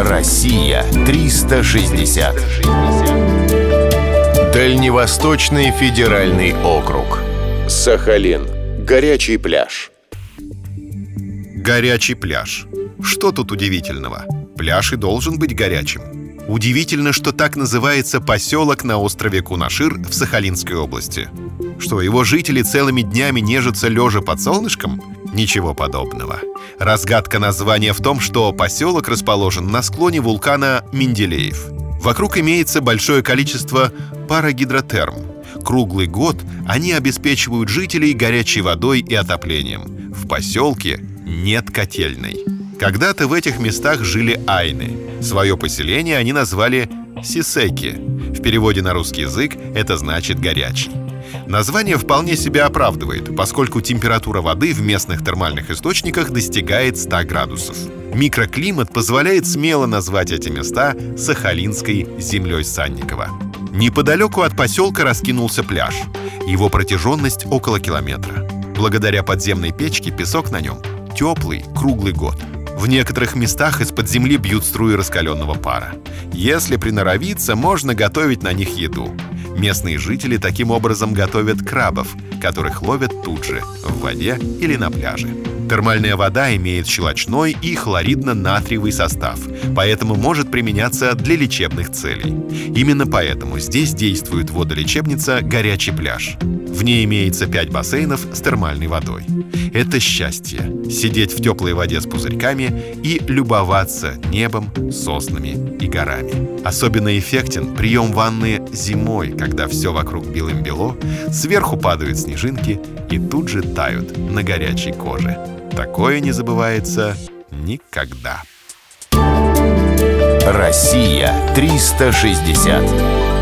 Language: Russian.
Россия 360. Дальневосточный федеральный округ. Сахалин. Горячий пляж. Горячий пляж. Что тут удивительного? Пляж и должен быть горячим. Удивительно, что так называется поселок на острове Кунашир в Сахалинской области. Что его жители целыми днями нежатся лежа под солнышком? Ничего подобного. Разгадка названия в том, что поселок расположен на склоне вулкана Менделеев. Вокруг имеется большое количество парагидротерм. Круглый год они обеспечивают жителей горячей водой и отоплением. В поселке нет котельной. Когда-то в этих местах жили айны. Свое поселение они назвали Сисеки. В переводе на русский язык это значит «горячий». Название вполне себя оправдывает, поскольку температура воды в местных термальных источниках достигает 100 градусов. Микроклимат позволяет смело назвать эти места Сахалинской землей Санникова. Неподалеку от поселка раскинулся пляж. Его протяженность около километра. Благодаря подземной печке песок на нем теплый круглый год. В некоторых местах из-под земли бьют струи раскаленного пара. Если приноровиться, можно готовить на них еду. Местные жители таким образом готовят крабов, которых ловят тут же, в воде или на пляже. Термальная вода имеет щелочной и хлоридно-натриевый состав, поэтому может применяться для лечебных целей. Именно поэтому здесь действует водолечебница «Горячий пляж». В ней имеется 5 бассейнов с термальной водой. Это счастье — сидеть в теплой воде с пузырьками и любоваться небом, соснами и горами. Особенно эффектен прием ванны зимой, когда все вокруг белым-бело, сверху падают снежинки и тут же тают на горячей коже. Такое не забывается никогда. Россия 360.